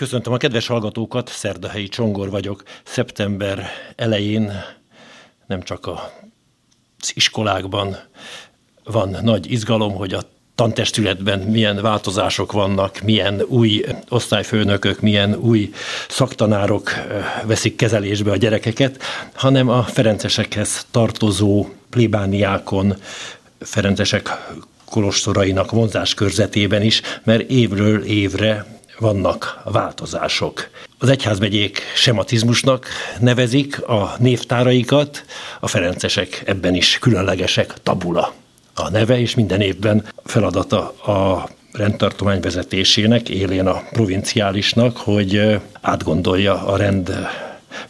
Köszöntöm a kedves hallgatókat, Szerdahelyi Csongor vagyok. Szeptember elején nem csak az iskolákban van nagy izgalom, hogy a tantestületben milyen változások vannak, milyen új osztályfőnökök, milyen új szaktanárok veszik kezelésbe a gyerekeket, hanem a ferencesekhez tartozó plébániákon, ferencesek kolostorainak vonzáskörzetében is, mert évről évre vannak változások. Az egyházmegyék sematizmusnak nevezik a névtáraikat, a ferencesek ebben is különlegesek, tabula a neve, és minden évben feladata a rendtartomány vezetésének, élén a provinciálisnak, hogy átgondolja a rend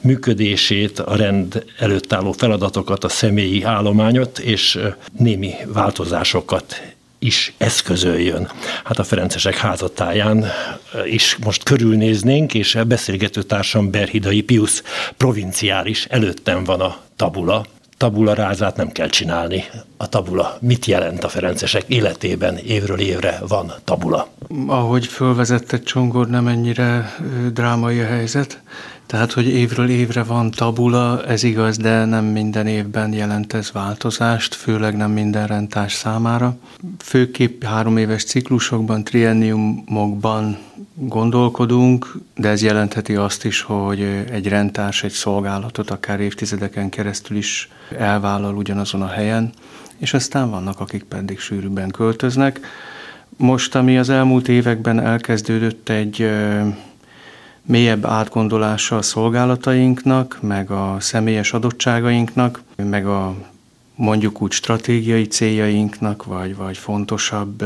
működését, a rend előtt álló feladatokat, a személyi állományot, és némi változásokat is eszközöljön. Hát a Ferencesek házatáján is most körülnéznénk, és a beszélgető társam Berhidai Pius provinciális előttem van a tabula, tabula rázát nem kell csinálni. A tabula mit jelent a ferencesek életében? Évről évre van tabula. Ahogy fölvezette Csongor, nem ennyire drámai a helyzet. Tehát, hogy évről évre van tabula, ez igaz, de nem minden évben jelent ez változást, főleg nem minden rendtárs számára. Főképp három éves ciklusokban, trienniumokban gondolkodunk, de ez jelentheti azt is, hogy egy rendtárs egy szolgálatot akár évtizedeken keresztül is elvállal ugyanazon a helyen, és aztán vannak, akik pedig sűrűbben költöznek. Most, ami az elmúlt években elkezdődött egy mélyebb átgondolása a szolgálatainknak, meg a személyes adottságainknak, meg a mondjuk úgy stratégiai céljainknak, vagy, vagy fontosabb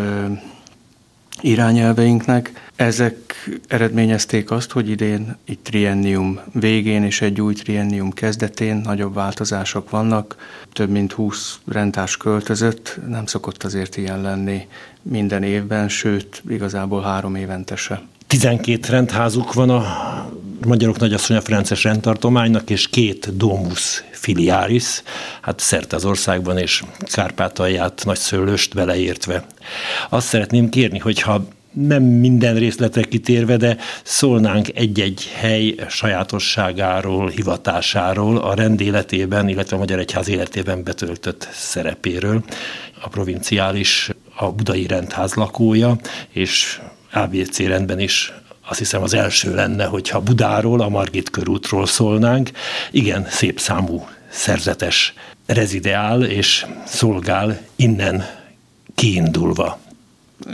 irányelveinknek. Ezek eredményezték azt, hogy idén itt triennium végén és egy új triennium kezdetén nagyobb változások vannak. Több mint 20 rendtárs költözött, nem szokott azért ilyen lenni minden évben, sőt, igazából három évente se. 12 rendházuk van a Magyarok Nagyasszonya Ferences rendtartománynak, és két Domus filiáris, hát szerte az országban, és Kárpátalját, Nagyszőlőst beleértve. Azt szeretném kérni, hogyha nem minden részletre kitérve, de szólnánk egy-egy hely sajátosságáról, hivatásáról, a rend életében, illetve a Magyar Egyház életében betöltött szerepéről. A provinciális, a budai rendház lakója, és ABC rendben is azt hiszem az első lenne, hogyha Budáról, a Margit körútról szólnánk. Igen, szép számú szerzetes rezideál és szolgál innen kiindulva.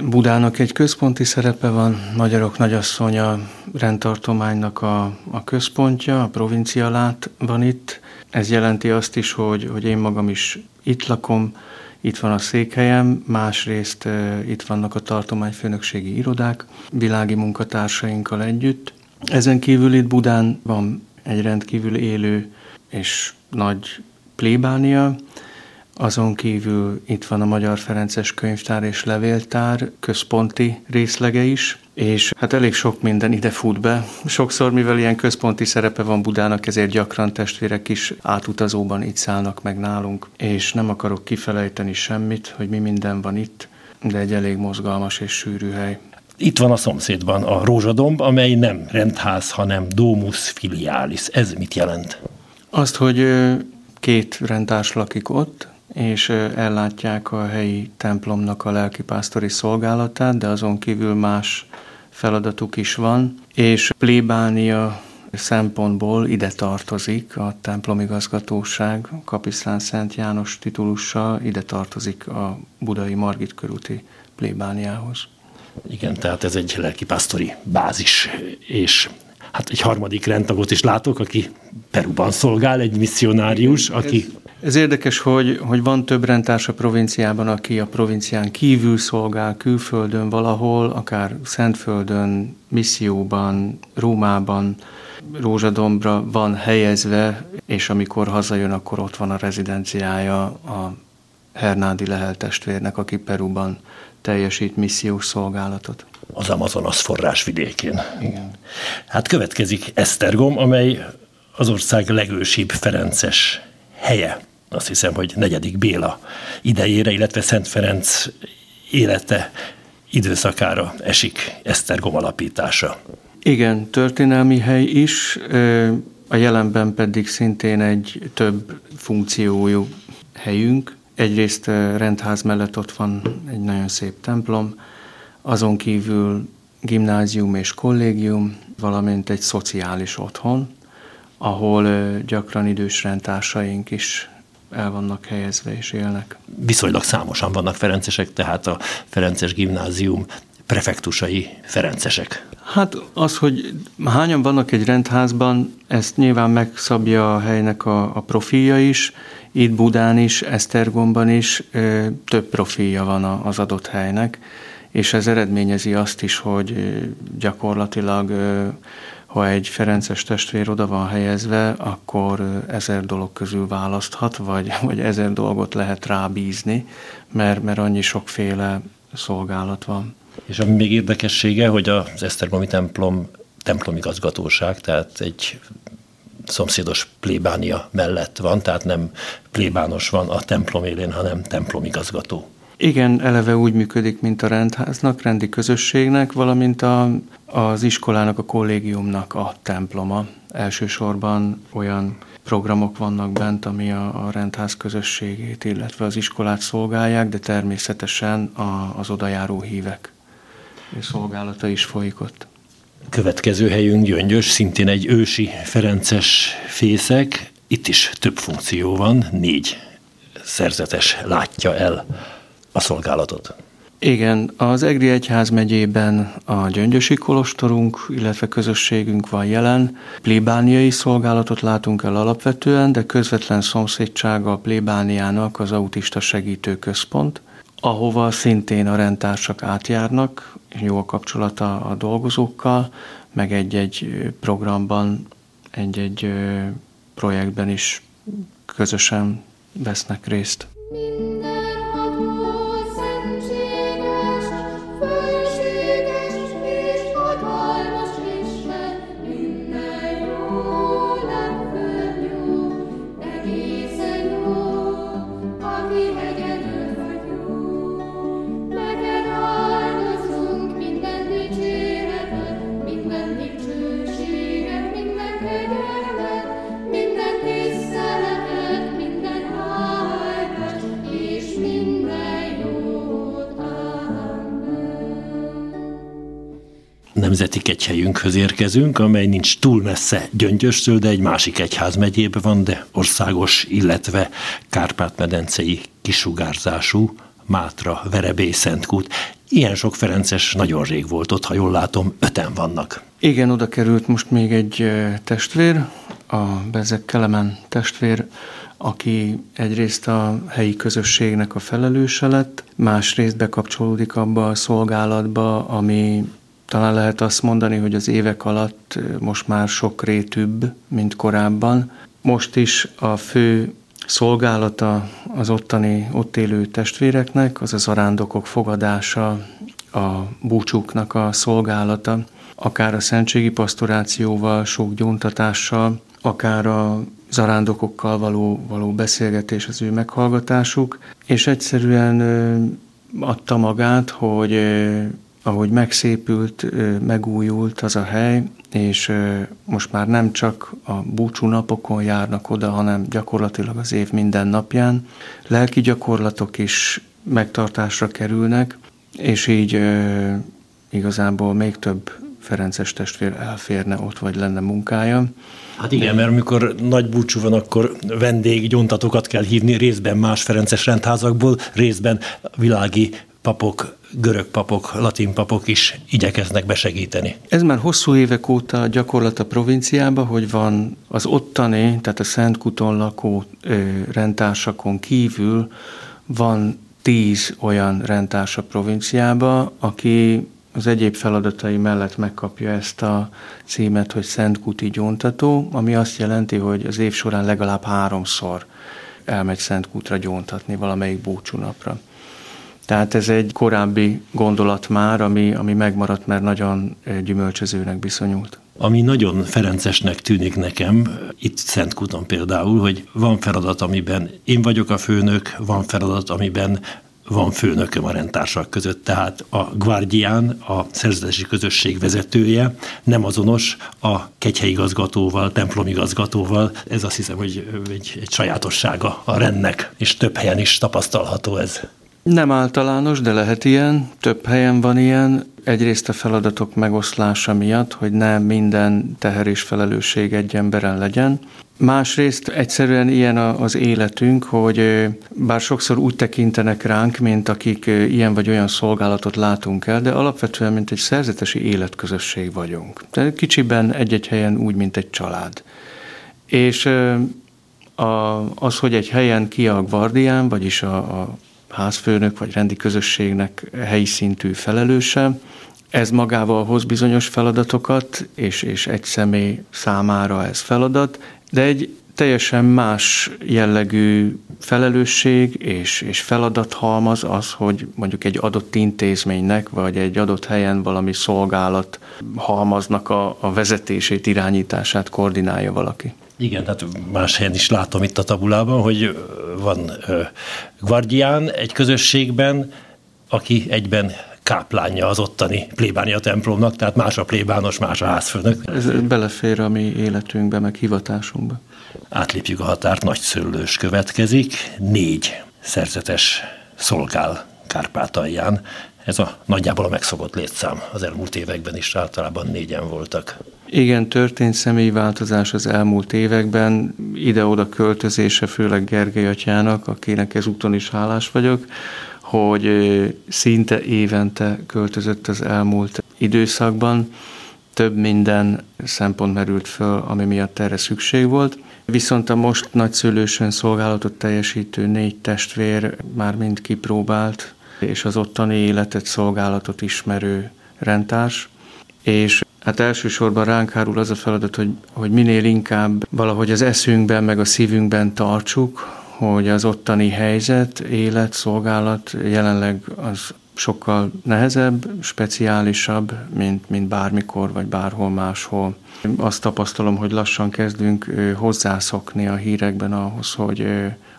Budának egy központi szerepe van, Magyarok Nagyasszonya rendtartománynak a, a központja, a provincialát van itt. Ez jelenti azt is, hogy, hogy én magam is itt lakom, itt van a székhelyem, másrészt itt vannak a tartományfőnökségi irodák, világi munkatársainkkal együtt. Ezen kívül itt Budán van egy rendkívül élő és nagy plébánia, azon kívül itt van a Magyar Ferences Könyvtár és Levéltár központi részlege is, és hát elég sok minden ide fut be. Sokszor, mivel ilyen központi szerepe van Budának, ezért gyakran testvérek is átutazóban itt szállnak meg nálunk, és nem akarok kifelejteni semmit, hogy mi minden van itt, de egy elég mozgalmas és sűrű hely. Itt van a szomszédban a Rózsadomb, amely nem rendház, hanem Domus filialis. Ez mit jelent? Azt, hogy két rendtárs lakik ott, és ellátják a helyi templomnak a lelkipásztori szolgálatát, de azon kívül más feladatuk is van, és plébánia szempontból ide tartozik a templomigazgatóság, Kapisztán Szent János titulussal, ide tartozik a budai Margit körúti plébániához. Igen, tehát ez egy lelkipásztori bázis, és hát egy harmadik rendtagot is látok, aki Peruban szolgál, egy misszionárius, aki... Ez, érdekes, hogy, hogy van több rendtárs a provinciában, aki a provincián kívül szolgál, külföldön valahol, akár Szentföldön, misszióban, Rómában, Rózsadombra van helyezve, és amikor hazajön, akkor ott van a rezidenciája a Hernádi Lehel testvérnek, aki Peruban teljesít missziós szolgálatot. Az Amazonas forrás vidékén. Igen. Hát következik Esztergom, amely az ország legősibb Ferences helye. Azt hiszem, hogy negyedik Béla idejére, illetve Szent Ferenc élete időszakára esik Esztergom alapítása. Igen, történelmi hely is, a jelenben pedig szintén egy több funkciójú helyünk. Egyrészt rendház mellett ott van egy nagyon szép templom, azon kívül gimnázium és kollégium, valamint egy szociális otthon, ahol gyakran idős rendtársaink is el vannak helyezve és élnek. Viszonylag számosan vannak ferencesek, tehát a Ferences gimnázium prefektusai ferencesek. Hát az, hogy hányan vannak egy rendházban, ezt nyilván megszabja a helynek a, a profilja is. Itt Budán is, Esztergomban is ö, több profilja van az adott helynek, és ez eredményezi azt is, hogy gyakorlatilag ö, ha egy Ferences testvér oda van helyezve, akkor ezer dolog közül választhat, vagy, vagy ezer dolgot lehet rábízni, mert, mert annyi sokféle szolgálat van. És ami még érdekessége, hogy az Esztergomi templom templomigazgatóság, tehát egy szomszédos plébánia mellett van, tehát nem plébános van a templom élén, hanem templomigazgató. Igen, eleve úgy működik, mint a rendháznak, rendi közösségnek, valamint a, az iskolának, a kollégiumnak a temploma. Elsősorban olyan programok vannak bent, ami a, a rendház közösségét, illetve az iskolát szolgálják, de természetesen a, az odajáró hívek szolgálata is folyik ott. Következő helyünk Gyöngyös, szintén egy ősi Ferences fészek. Itt is több funkció van, négy szerzetes látja el a szolgálatot. Igen, az Egri Egyház megyében a Gyöngyösi Kolostorunk, illetve közösségünk van jelen. Plébániai szolgálatot látunk el alapvetően, de közvetlen szomszédsága a plébániának az autista segítő központ, ahova szintén a rendtársak átjárnak, jó a kapcsolata a dolgozókkal, meg egy-egy programban, egy-egy projektben is közösen vesznek részt. Nemzeti kegyhelyünkhöz érkezünk, amely nincs túl messze Gyöngyöstől, de egy másik egyház megyébe van, de országos, illetve Kárpát-medencei kisugárzású Mátra, Verebé, Szentkút. Ilyen sok Ferences nagyon rég volt ott, ha jól látom, öten vannak. Igen, oda került most még egy testvér, a Bezek Kelemen testvér, aki egyrészt a helyi közösségnek a felelőse lett, másrészt bekapcsolódik abba a szolgálatba, ami talán lehet azt mondani, hogy az évek alatt most már sok rétűbb, mint korábban. Most is a fő szolgálata az ottani, ott élő testvéreknek, az az arándokok fogadása, a búcsúknak a szolgálata, akár a szentségi pastorációval, sok gyóntatással, akár a zarándokokkal való, való beszélgetés, az ő meghallgatásuk, és egyszerűen adta magát, hogy ahogy megszépült, megújult az a hely, és most már nem csak a búcsú napokon járnak oda, hanem gyakorlatilag az év minden napján. Lelki gyakorlatok is megtartásra kerülnek, és így igazából még több Ferences testvér elférne ott, vagy lenne munkája. Hát igen, mert amikor nagy búcsú van, akkor vendéggyontatókat kell hívni, részben más Ferences rendházakból, részben világi papok, görög papok, latin papok is igyekeznek besegíteni. Ez már hosszú évek óta gyakorlat a provinciában, hogy van az ottani, tehát a Szentkuton lakó rendtársakon kívül van tíz olyan rendtárs a provinciába, aki az egyéb feladatai mellett megkapja ezt a címet, hogy Szentkuti gyóntató, ami azt jelenti, hogy az év során legalább háromszor elmegy Szentkútra gyóntatni valamelyik búcsúnapra. Tehát ez egy korábbi gondolat már, ami, ami megmaradt, mert nagyon gyümölcsözőnek bizonyult. Ami nagyon Ferencesnek tűnik nekem, itt Szentkuton például, hogy van feladat, amiben én vagyok a főnök, van feladat, amiben van főnököm a rendtársak között, tehát a guardián, a szerzetesi közösség vezetője nem azonos a kegyhelyigazgatóval, templomigazgatóval. Ez azt hiszem, hogy egy, egy sajátossága a rendnek, és több helyen is tapasztalható ez. Nem általános, de lehet ilyen. Több helyen van ilyen. Egyrészt a feladatok megoszlása miatt, hogy ne minden teher és felelősség egy emberen legyen. Másrészt egyszerűen ilyen az életünk, hogy bár sokszor úgy tekintenek ránk, mint akik ilyen vagy olyan szolgálatot látunk el, de alapvetően mint egy szerzetesi életközösség vagyunk. De kicsiben egy-egy helyen úgy, mint egy család. És az, hogy egy helyen ki a guardián, vagyis a, a házfőnök vagy rendi közösségnek helyi szintű felelőse, ez magával hoz bizonyos feladatokat, és, és egy személy számára ez feladat, de egy teljesen más jellegű felelősség és, és feladathalmaz az, hogy mondjuk egy adott intézménynek, vagy egy adott helyen valami szolgálat halmaznak a, a vezetését, irányítását koordinálja valaki. Igen, tehát más helyen is látom itt a tabulában, hogy van guardián egy közösségben, aki egyben káplánja az ottani plébánia templomnak, tehát más a plébános, más a házfőnök. Ez belefér a mi életünkbe, meg hivatásunkba. Átlépjük a határt, nagy szőlős következik, négy szerzetes szolgál Kárpátalján. Ez a nagyjából a megszokott létszám. Az elmúlt években is általában négyen voltak. Igen, történt személyi változás az elmúlt években, ide-oda költözése, főleg Gergely atyának, akinek ezúton is hálás vagyok, hogy szinte évente költözött az elmúlt időszakban. Több minden szempont merült föl, ami miatt erre szükség volt. Viszont a most nagyszülősön szolgálatot teljesítő négy testvér már mind kipróbált, és az ottani életet, szolgálatot ismerő rendtárs, és Hát elsősorban ránk hárul az a feladat, hogy, hogy minél inkább valahogy az eszünkben, meg a szívünkben tartsuk, hogy az ottani helyzet, élet, szolgálat jelenleg az sokkal nehezebb, speciálisabb, mint, mint bármikor vagy bárhol máshol. Azt tapasztalom, hogy lassan kezdünk hozzászokni a hírekben ahhoz, hogy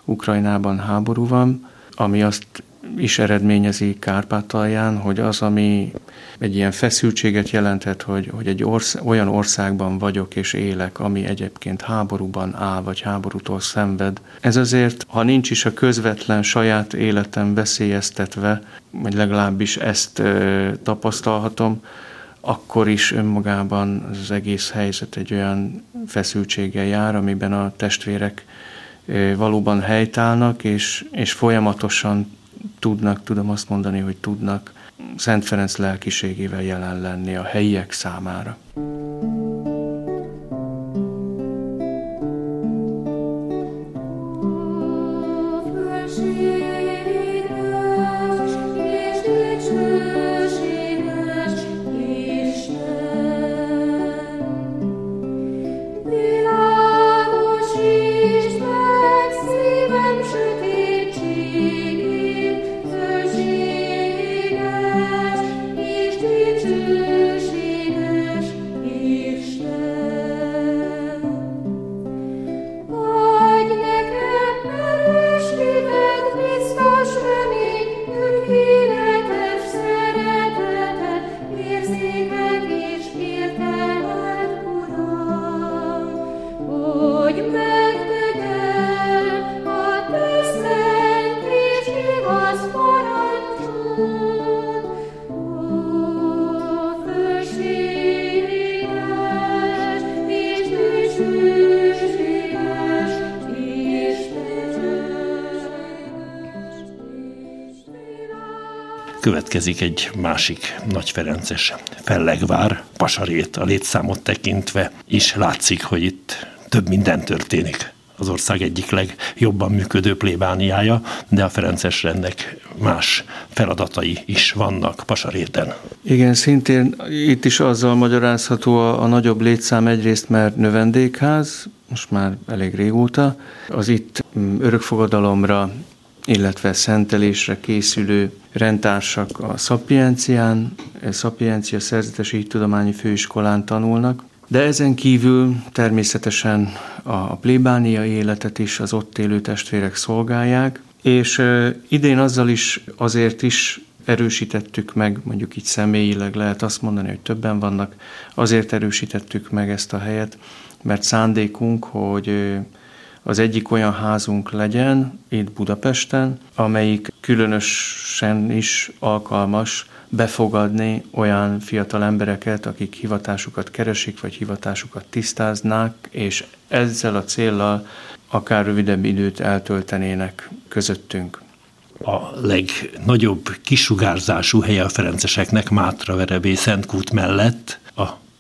Ukrajnában háború van, ami azt is eredményezi Kárpátalján, hogy az, ami egy ilyen feszültséget jelenthet, hogy, hogy egy orsz, olyan országban vagyok és élek, ami egyébként háborúban áll, vagy háborútól szenved. Ez azért, ha nincs is a közvetlen saját életem veszélyeztetve, vagy legalábbis ezt ö, tapasztalhatom, akkor is önmagában az egész helyzet egy olyan feszültséggel jár, amiben a testvérek valóban helytállnak, és, és folyamatosan tudnak, tudom azt mondani, hogy tudnak Szent Ferenc lelkiségével jelen lenni a helyiek számára. Következik egy másik nagy Ferences fellegvár, Pasarét a létszámot tekintve is látszik, hogy itt több minden történik az ország egyik legjobban működő plébániája, de a Ferences rendnek más feladatai is vannak Pasaréten. Igen, szintén itt is azzal magyarázható a, a nagyobb létszám egyrészt, mert növendékház, most már elég régóta, az itt mm, örökfogadalomra illetve szentelésre készülő rendtársak a Szapiencián, Szapiencia Szerzetesi Tudományi Főiskolán tanulnak, de ezen kívül természetesen a plébánia életet is az ott élő testvérek szolgálják, És idén azzal is azért is erősítettük meg, mondjuk így személyileg lehet azt mondani, hogy többen vannak, azért erősítettük meg ezt a helyet, mert szándékunk, hogy az egyik olyan házunk legyen itt Budapesten, amelyik különösen is alkalmas befogadni olyan fiatal embereket, akik hivatásukat keresik, vagy hivatásukat tisztáznák, és ezzel a céllal akár rövidebb időt eltöltenének közöttünk. A legnagyobb kisugárzású helye a ferenceseknek Mátra Verebé Szentkút mellett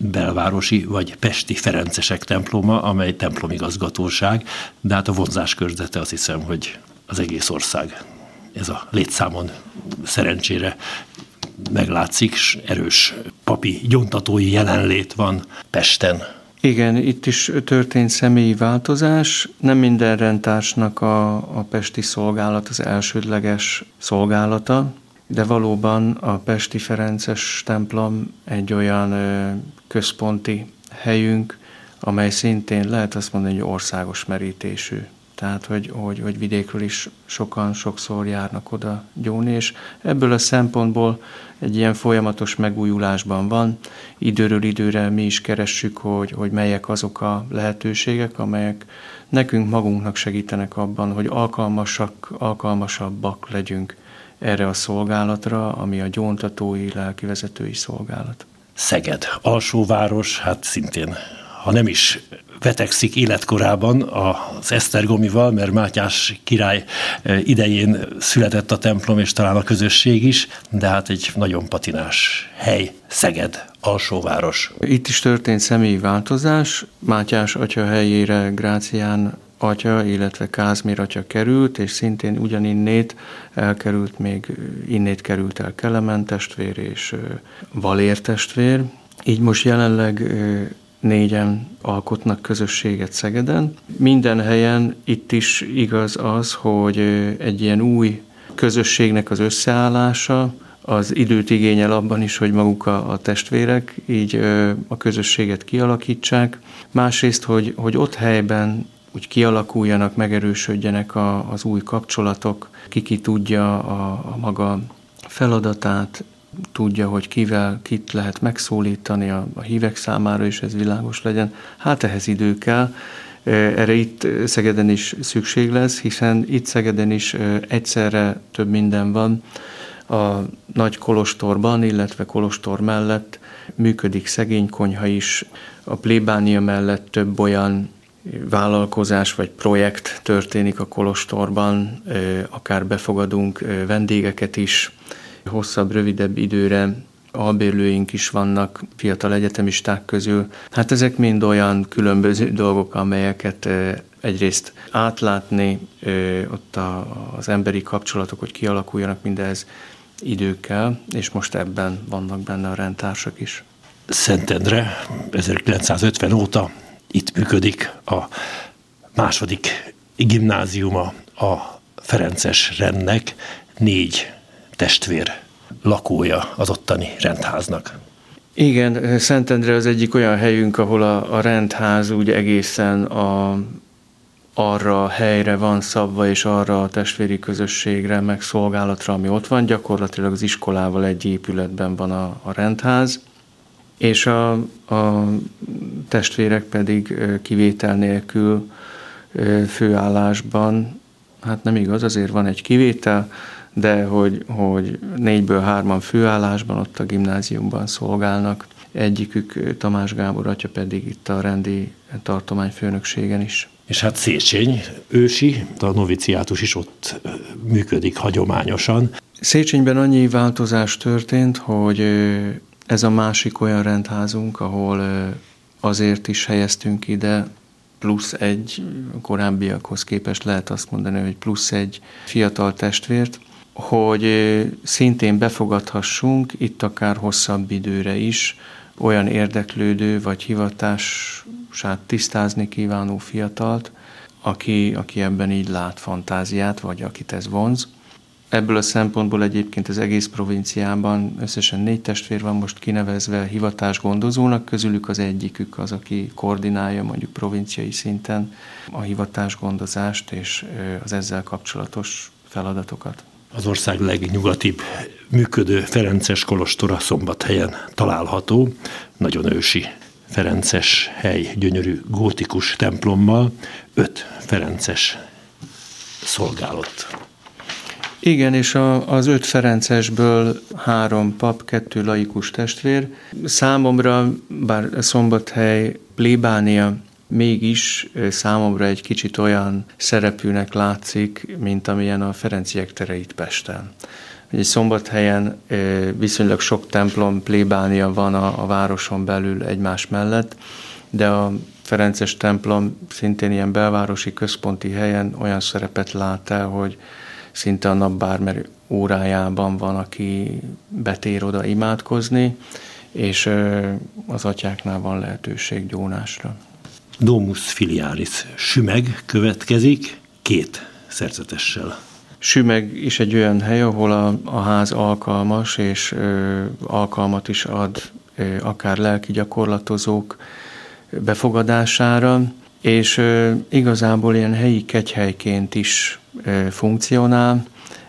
belvárosi vagy pesti Ferencesek temploma, amely templomigazgatóság, de hát a vonzás körzete azt hiszem, hogy az egész ország. Ez a létszámon szerencsére meglátszik, és erős papi gyontatói jelenlét van Pesten. Igen, itt is történt személyi változás. Nem minden rendtársnak a, a pesti szolgálat az elsődleges szolgálata, de valóban a Pesti Ferences templom egy olyan központi helyünk, amely szintén lehet azt mondani, hogy országos merítésű. Tehát, hogy, hogy, hogy vidékről is sokan sokszor járnak oda gyóni, és ebből a szempontból egy ilyen folyamatos megújulásban van. Időről időre mi is keressük, hogy, hogy melyek azok a lehetőségek, amelyek nekünk magunknak segítenek abban, hogy alkalmasak, alkalmasabbak legyünk erre a szolgálatra, ami a gyóntatói, lelkivezetői szolgálat. Szeged, alsóváros, hát szintén, ha nem is vetekszik életkorában az Esztergomival, mert Mátyás király eh, idején született a templom, és talán a közösség is, de hát egy nagyon patinás hely, Szeged, alsóváros. Itt is történt személyi változás. Mátyás atya helyére Grácián atya, illetve Kázmér atya került, és szintén ugyaninnét elkerült, még innét került el Kelemen testvér és Valér testvér. Így most jelenleg négyen alkotnak közösséget Szegeden. Minden helyen itt is igaz az, hogy egy ilyen új közösségnek az összeállása, az időt igényel abban is, hogy maguk a, a testvérek így ö, a közösséget kialakítsák. Másrészt, hogy, hogy ott helyben úgy kialakuljanak, megerősödjenek a, az új kapcsolatok, ki ki tudja a, a maga feladatát, tudja, hogy kivel, kit lehet megszólítani a, a hívek számára, és ez világos legyen. Hát ehhez idő kell. Erre itt Szegeden is szükség lesz, hiszen itt Szegeden is egyszerre több minden van. A nagy kolostorban, illetve kolostor mellett működik szegény konyha is, a plébánia mellett több olyan vállalkozás vagy projekt történik a kolostorban, akár befogadunk vendégeket is, hosszabb, rövidebb időre albérlőink is vannak fiatal egyetemisták közül. Hát ezek mind olyan különböző dolgok, amelyeket egyrészt átlátni, ott az emberi kapcsolatok, hogy kialakuljanak mindez időkkel, és most ebben vannak benne a rendtársak is. Szentendre 1950 óta itt működik a második gimnáziuma a Ferences rendnek, négy testvér lakója az ottani rendháznak. Igen, Szentendre az egyik olyan helyünk, ahol a, a rendház úgy egészen a, arra a helyre van szabva, és arra a testvéri közösségre, meg szolgálatra, ami ott van. Gyakorlatilag az iskolával egy épületben van a, a rendház, és a, a testvérek pedig kivétel nélkül főállásban, hát nem igaz, azért van egy kivétel, de hogy, hogy négyből hárman főállásban ott a gimnáziumban szolgálnak, egyikük Tamás Gábor atya pedig itt a rendi tartományfőnökségen is. És hát Széchenyi ősi, a noviciátus is ott működik hagyományosan. Széchenyben annyi változás történt, hogy ez a másik olyan rendházunk, ahol azért is helyeztünk ide plusz egy korábbiakhoz képest lehet azt mondani, hogy plusz egy fiatal testvért, hogy szintén befogadhassunk itt akár hosszabb időre is olyan érdeklődő vagy hivatását tisztázni kívánó fiatalt, aki, aki ebben így lát fantáziát, vagy akit ez vonz. Ebből a szempontból egyébként az egész provinciában összesen négy testvér van most kinevezve hivatás gondozónak, közülük az egyikük az, aki koordinálja mondjuk provinciai szinten a hivatás gondozást és az ezzel kapcsolatos feladatokat. Az ország legnyugatibb működő Ferences kolostora szombathelyen található, nagyon ősi Ferences hely, gyönyörű gótikus templommal, öt Ferences szolgálott. Igen, és a, az öt Ferencesből három pap, kettő laikus testvér. Számomra, bár Szombathely plébánia mégis számomra egy kicsit olyan szerepűnek látszik, mint amilyen a Ferenciek tere itt Pesten. Egy szombathelyen viszonylag sok templom, plébánia van a, a városon belül egymás mellett, de a Ferences templom szintén ilyen belvárosi központi helyen olyan szerepet lát el, hogy szinte a nap bármely órájában van, aki betér oda imádkozni, és az atyáknál van lehetőség gyónásra. Domus filialis sümeg következik két szerzetessel. Sümeg is egy olyan hely, ahol a, a ház alkalmas, és ö, alkalmat is ad ö, akár lelki gyakorlatozók befogadására, és igazából ilyen helyi kegyhelyként is funkcionál.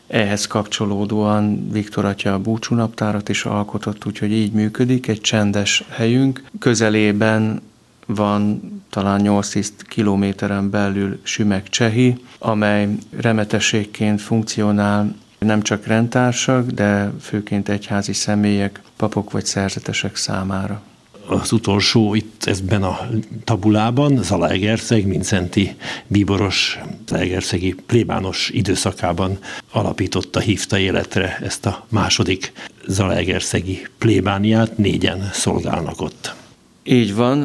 Ehhez kapcsolódóan Viktor atya a búcsúnaptárat is alkotott, úgyhogy így működik, egy csendes helyünk. Közelében van talán 8-10 kilométeren belül Sümeg Csehi, amely remetességként funkcionál nem csak rendtársak, de főként egyházi személyek, papok vagy szerzetesek számára az utolsó itt ezben a tabulában, Zalaegerszeg, Mincenti Bíboros Zalaegerszegi plébános időszakában alapította, hívta életre ezt a második Zalaegerszegi plébániát, négyen szolgálnak ott. Így van,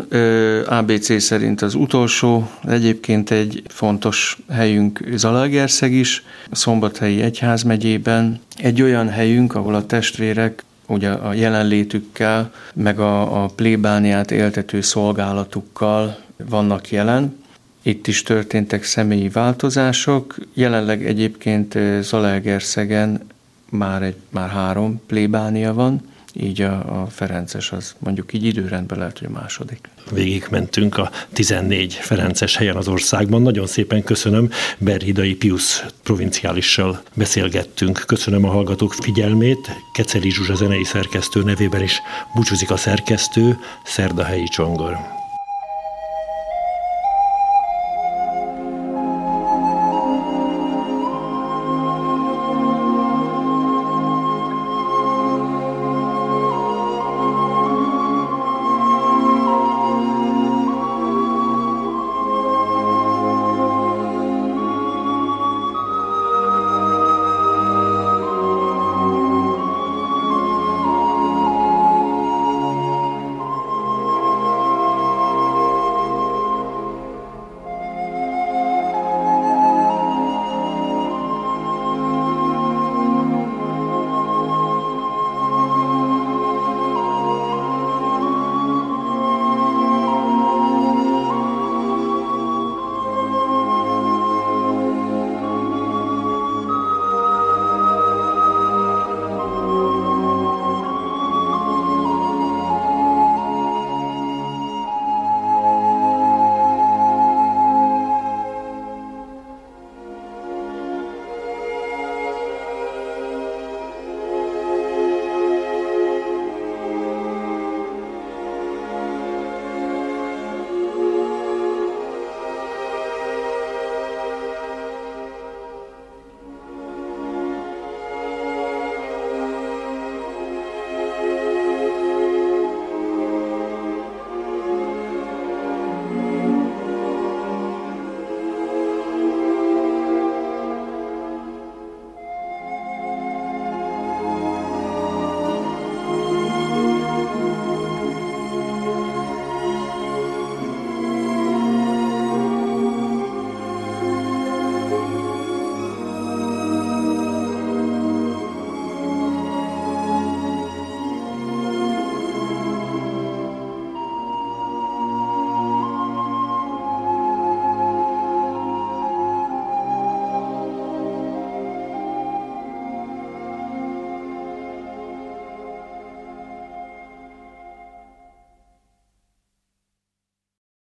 ABC szerint az utolsó, egyébként egy fontos helyünk Zalaegerszeg is, Szombathelyi Egyházmegyében. Egy olyan helyünk, ahol a testvérek ugye a jelenlétükkel, meg a, a plébániát éltető szolgálatukkal vannak jelen. Itt is történtek személyi változások. Jelenleg egyébként Zalaegerszegen már, egy, már három plébánia van, így a, a Ferences az mondjuk így időrendben lehet, hogy a második. Végig mentünk a 14 Ferences helyen az országban. Nagyon szépen köszönöm, Berhidai Pius provinciálissal beszélgettünk. Köszönöm a hallgatók figyelmét. Keceli Zsuzsa zenei szerkesztő nevében is búcsúzik a szerkesztő, Szerdahelyi Csongor.